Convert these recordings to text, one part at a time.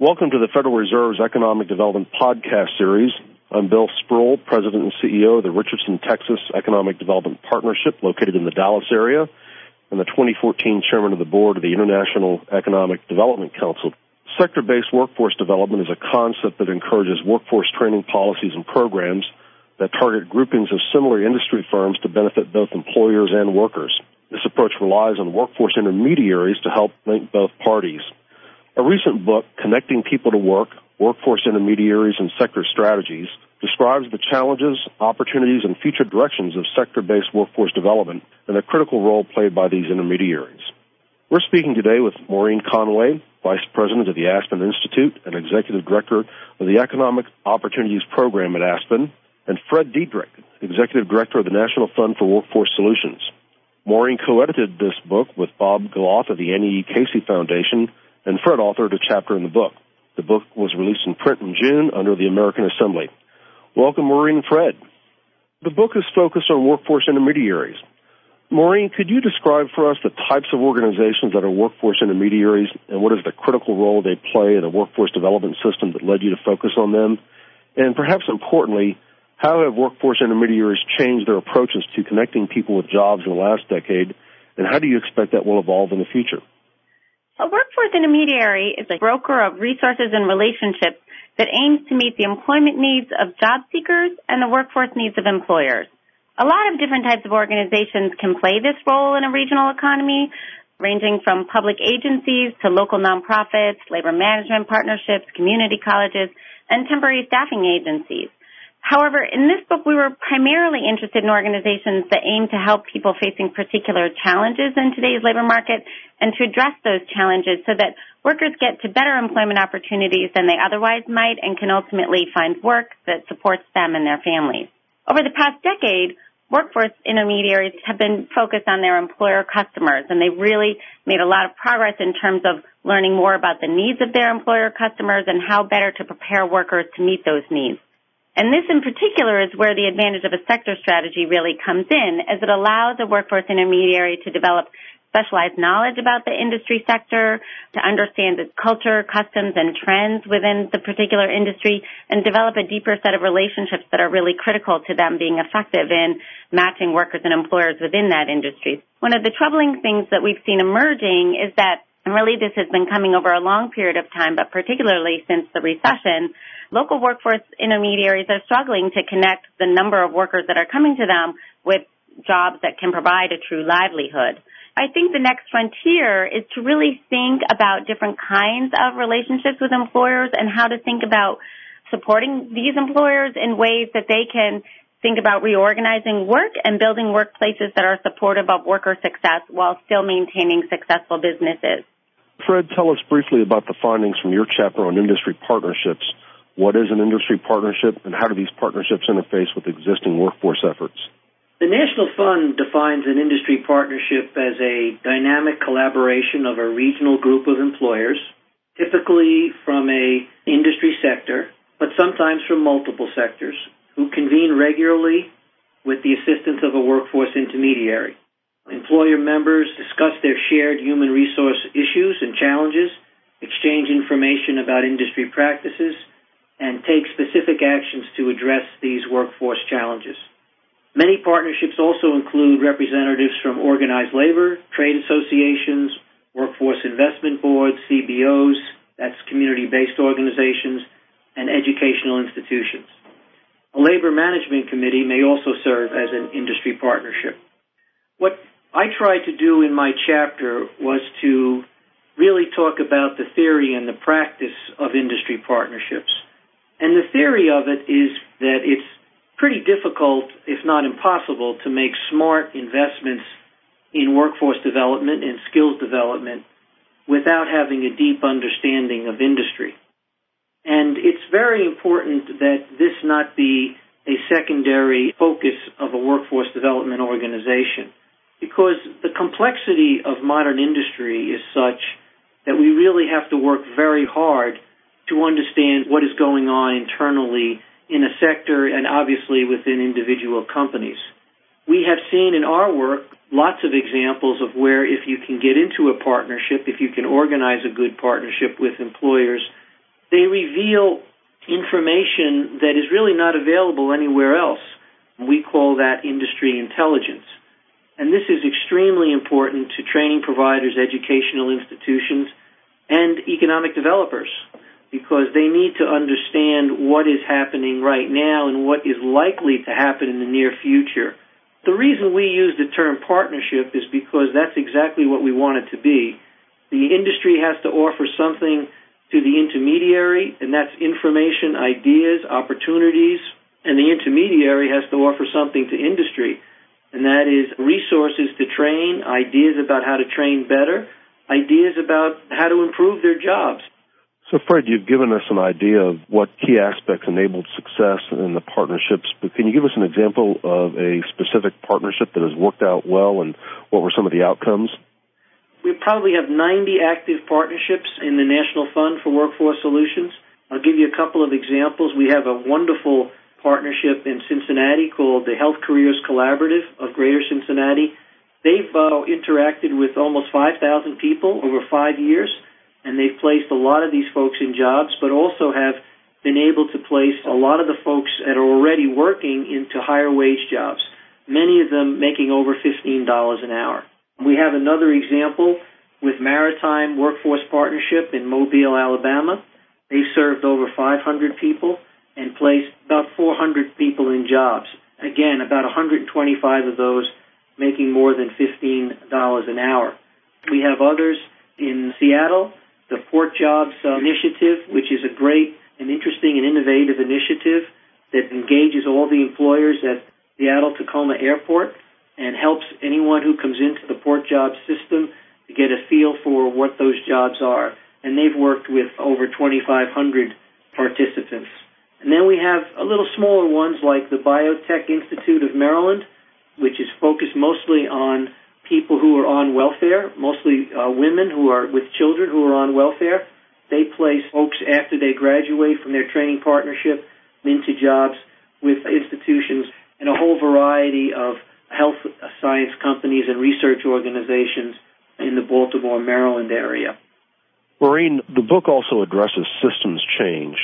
Welcome to the Federal Reserve's Economic Development Podcast Series. I'm Bill Sproull, President and CEO of the Richardson, Texas Economic Development Partnership located in the Dallas area and the 2014 Chairman of the Board of the International Economic Development Council. Sector-based workforce development is a concept that encourages workforce training policies and programs that target groupings of similar industry firms to benefit both employers and workers. This approach relies on workforce intermediaries to help link both parties. A recent book, Connecting People to Work, Workforce Intermediaries and Sector Strategies, describes the challenges, opportunities, and future directions of sector-based workforce development and the critical role played by these intermediaries. We're speaking today with Maureen Conway, Vice President of the Aspen Institute and Executive Director of the Economic Opportunities Program at Aspen, and Fred Dedrick, Executive Director of the National Fund for Workforce Solutions. Maureen co-edited this book with Bob Giloth of the Annie E. Casey Foundation and Fred authored a chapter in the book. The book was released in print in June under the American Assembly. Welcome, Maureen and Fred. The book is focused on workforce intermediaries. Maureen, could you describe for us the types of organizations that are workforce intermediaries and what is the critical role they play in the workforce development system that led you to focus on them? And perhaps importantly, how have workforce intermediaries changed their approaches to connecting people with jobs in the last decade, and how do you expect that will evolve in the future? A workforce intermediary is a broker of resources and relationships that aims to meet the employment needs of job seekers and the workforce needs of employers. A lot of different types of organizations can play this role in a regional economy, ranging from public agencies to local nonprofits, labor management partnerships, community colleges, and temporary staffing agencies. However, in this book, we were primarily interested in organizations that aim to help people facing particular challenges in today's labor market and to address those challenges so that workers get to better employment opportunities than they otherwise might and can ultimately find work that supports them and their families. Over the past decade, workforce intermediaries have been focused on their employer customers and they've really made a lot of progress in terms of learning more about the needs of their employer customers and how better to prepare workers to meet those needs. And this in particular is where the advantage of a sector strategy really comes in, as it allows a workforce intermediary to develop specialized knowledge about the industry sector, to understand its culture, customs, and trends within the particular industry, and develop a deeper set of relationships that are really critical to them being effective in matching workers and employers within that industry. One of the troubling things that we've seen emerging is that, and really this has been coming over a long period of time, but particularly since the recession, local workforce intermediaries are struggling to connect the number of workers that are coming to them with jobs that can provide a true livelihood. I think the next frontier is to really think about different kinds of relationships with employers and how to think about supporting these employers in ways that they can think about reorganizing work and building workplaces that are supportive of worker success while still maintaining successful businesses. Fred, tell us briefly about the findings from your chapter on industry partnerships what is an industry partnership, and how do these partnerships interface with existing workforce efforts? The National Fund defines an industry partnership as a dynamic collaboration of a regional group of employers, typically from a industry sector, but sometimes from multiple sectors, who convene regularly with the assistance of a workforce intermediary. Employer members discuss their shared human resource issues and challenges, exchange information about industry practices, and take specific actions to address these workforce challenges. Many partnerships also include representatives from organized labor, trade associations, workforce investment boards, CBOs, that's community-based organizations, and educational institutions. A labor management committee may also serve as an industry partnership. What I tried to do in my chapter was to really talk about the theory and the practice of industry partnerships. And the theory of it is that it's pretty difficult, if not impossible, to make smart investments in workforce development and skills development without having a deep understanding of industry. And it's very important that this not be a secondary focus of a workforce development organization because the complexity of modern industry is such that we really have to work very hard to understand what is going on internally in a sector and obviously within individual companies. We have seen in our work lots of examples of where if you can get into a partnership, if you can organize a good partnership with employers, they reveal information that is really not available anywhere else. We call that industry intelligence. And this is extremely important to training providers, educational institutions, and economic developers because they need to understand what is happening right now and what is likely to happen in the near future. The reason we use the term partnership is because that's exactly what we want it to be. The industry has to offer something to the intermediary, and that's information, ideas, opportunities, and the intermediary has to offer something to industry and that is resources to train, ideas about how to train better, ideas about how to improve their jobs. So, Fred, you've given us an idea of what key aspects enabled success in the partnerships, but can you give us an example of a specific partnership that has worked out well and what were some of the outcomes? We probably have 90 active partnerships in the National Fund for Workforce Solutions. I'll give you a couple of examples. We have a wonderful partnership in Cincinnati called the Health Careers Collaborative of Greater Cincinnati. They've uh, interacted with almost 5,000 people over five years, and they've placed a lot of these folks in jobs, but also have been able to place a lot of the folks that are already working into higher wage jobs, many of them making over $15 an hour. We have another example with Maritime Workforce Partnership in Mobile, Alabama. They've served over 500 people and placed about 400 people in jobs. Again, about 125 of those making more than $15 an hour. We have others in Seattle, the Port Jobs Initiative, which is a great and interesting and innovative initiative that engages all the employers at Seattle Tacoma Airport and helps anyone who comes into the port job system to get a feel for what those jobs are. And they've worked with over 2,500 participants. And then we have a little smaller ones like the Biotech Institute of Maryland, which is focused mostly on people who are on welfare, mostly uh, women who are with children who are on welfare. They place folks after they graduate from their training partnership into jobs with institutions and a whole variety of health science companies and research organizations in the Baltimore, Maryland area. Maureen, the book also addresses systems change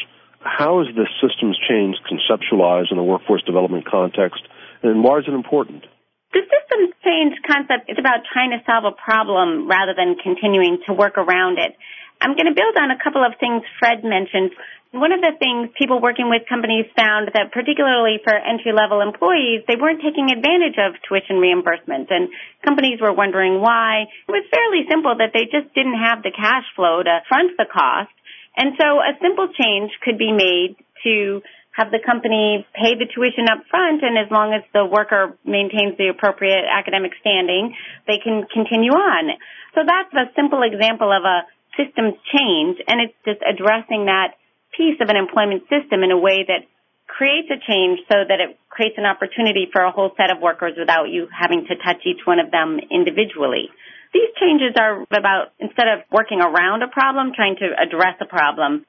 how is this systems change conceptualized in a workforce development context, and why is it important? The systems change concept is about trying to solve a problem rather than continuing to work around it. I'm going to build on a couple of things Fred mentioned. One of the things people working with companies found that particularly for entry level employees, they weren't taking advantage of tuition reimbursement and companies were wondering why. It was fairly simple that they just didn't have the cash flow to front the cost and so a simple change could be made to have the company pay the tuition up front and as long as the worker maintains the appropriate academic standing, they can continue on. So that's a simple example of a systems change and it's just addressing that piece of an employment system in a way that creates a change so that it creates an opportunity for a whole set of workers without you having to touch each one of them individually. These changes are about instead of working around a problem, trying to address a problem.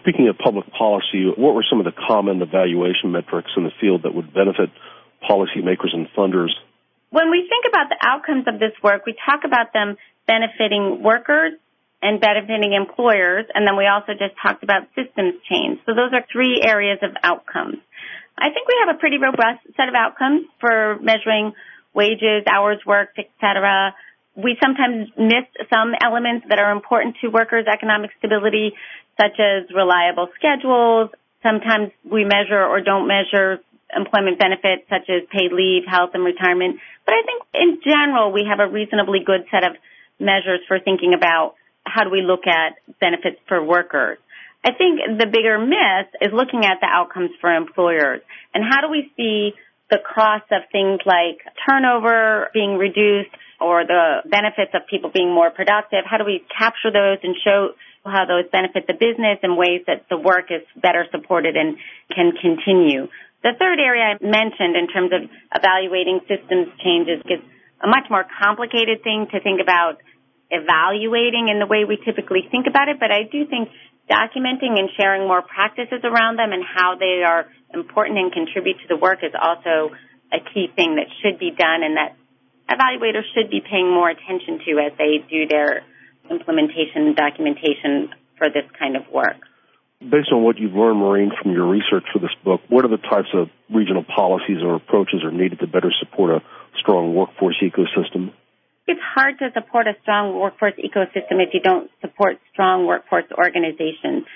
Speaking of public policy, what were some of the common evaluation metrics in the field that would benefit policymakers and funders? When we think about the outcomes of this work, we talk about them benefiting workers and benefiting employers, and then we also just talked about systems change. So those are three areas of outcomes. I think we have a pretty robust set of outcomes for measuring wages, hours worked, etc we sometimes miss some elements that are important to workers' economic stability, such as reliable schedules. Sometimes we measure or don't measure employment benefits such as paid leave, health, and retirement. But I think in general, we have a reasonably good set of measures for thinking about how do we look at benefits for workers. I think the bigger miss is looking at the outcomes for employers and how do we see the cost of things like turnover being reduced, or the benefits of people being more productive? How do we capture those and show how those benefit the business in ways that the work is better supported and can continue? The third area I mentioned in terms of evaluating systems changes is a much more complicated thing to think about evaluating in the way we typically think about it, but I do think documenting and sharing more practices around them and how they are important and contribute to the work is also a key thing that should be done and that evaluators should be paying more attention to as they do their implementation documentation for this kind of work. Based on what you've learned, Maureen, from your research for this book, what are the types of regional policies or approaches are needed to better support a strong workforce ecosystem? It's hard to support a strong workforce ecosystem if you don't support strong workforce organizations.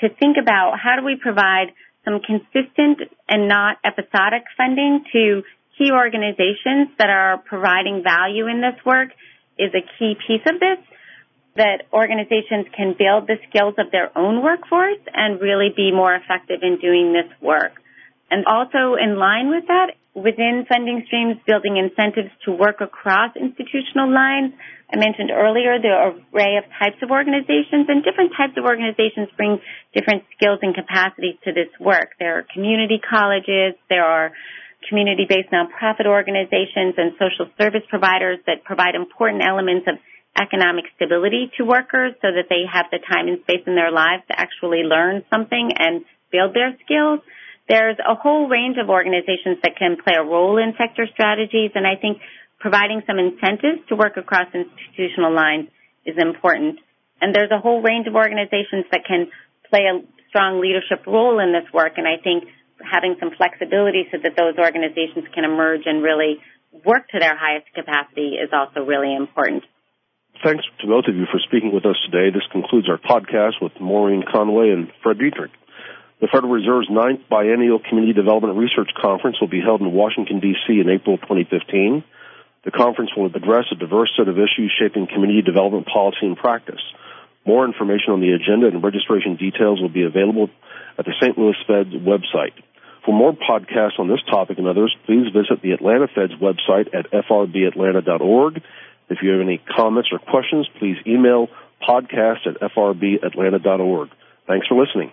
To think about how do we provide some consistent and not episodic funding to key organizations that are providing value in this work is a key piece of this that organizations can build the skills of their own workforce and really be more effective in doing this work. And also in line with that, within funding streams, building incentives to work across institutional lines. I mentioned earlier the array of types of organizations and different types of organizations bring different skills and capacities to this work. There are community colleges, there are community-based nonprofit organizations and social service providers that provide important elements of economic stability to workers so that they have the time and space in their lives to actually learn something and build their skills. There's a whole range of organizations that can play a role in sector strategies and I think providing some incentives to work across institutional lines is important. And there's a whole range of organizations that can play a strong leadership role in this work and I think having some flexibility so that those organizations can emerge and really work to their highest capacity is also really important. Thanks to both of you for speaking with us today. This concludes our podcast with Maureen Conway and Fred Dedrick. The Federal Reserve's ninth biennial Community Development Research Conference will be held in Washington, D.C. in April 2015. The conference will address a diverse set of issues shaping community development policy and practice. More information on the agenda and registration details will be available at the St. Louis Fed website. For more podcasts on this topic and others, please visit the Atlanta Fed's website at frbatlanta.org if you have any comments or questions, please email podcast at frbatlanta.org. Thanks for listening.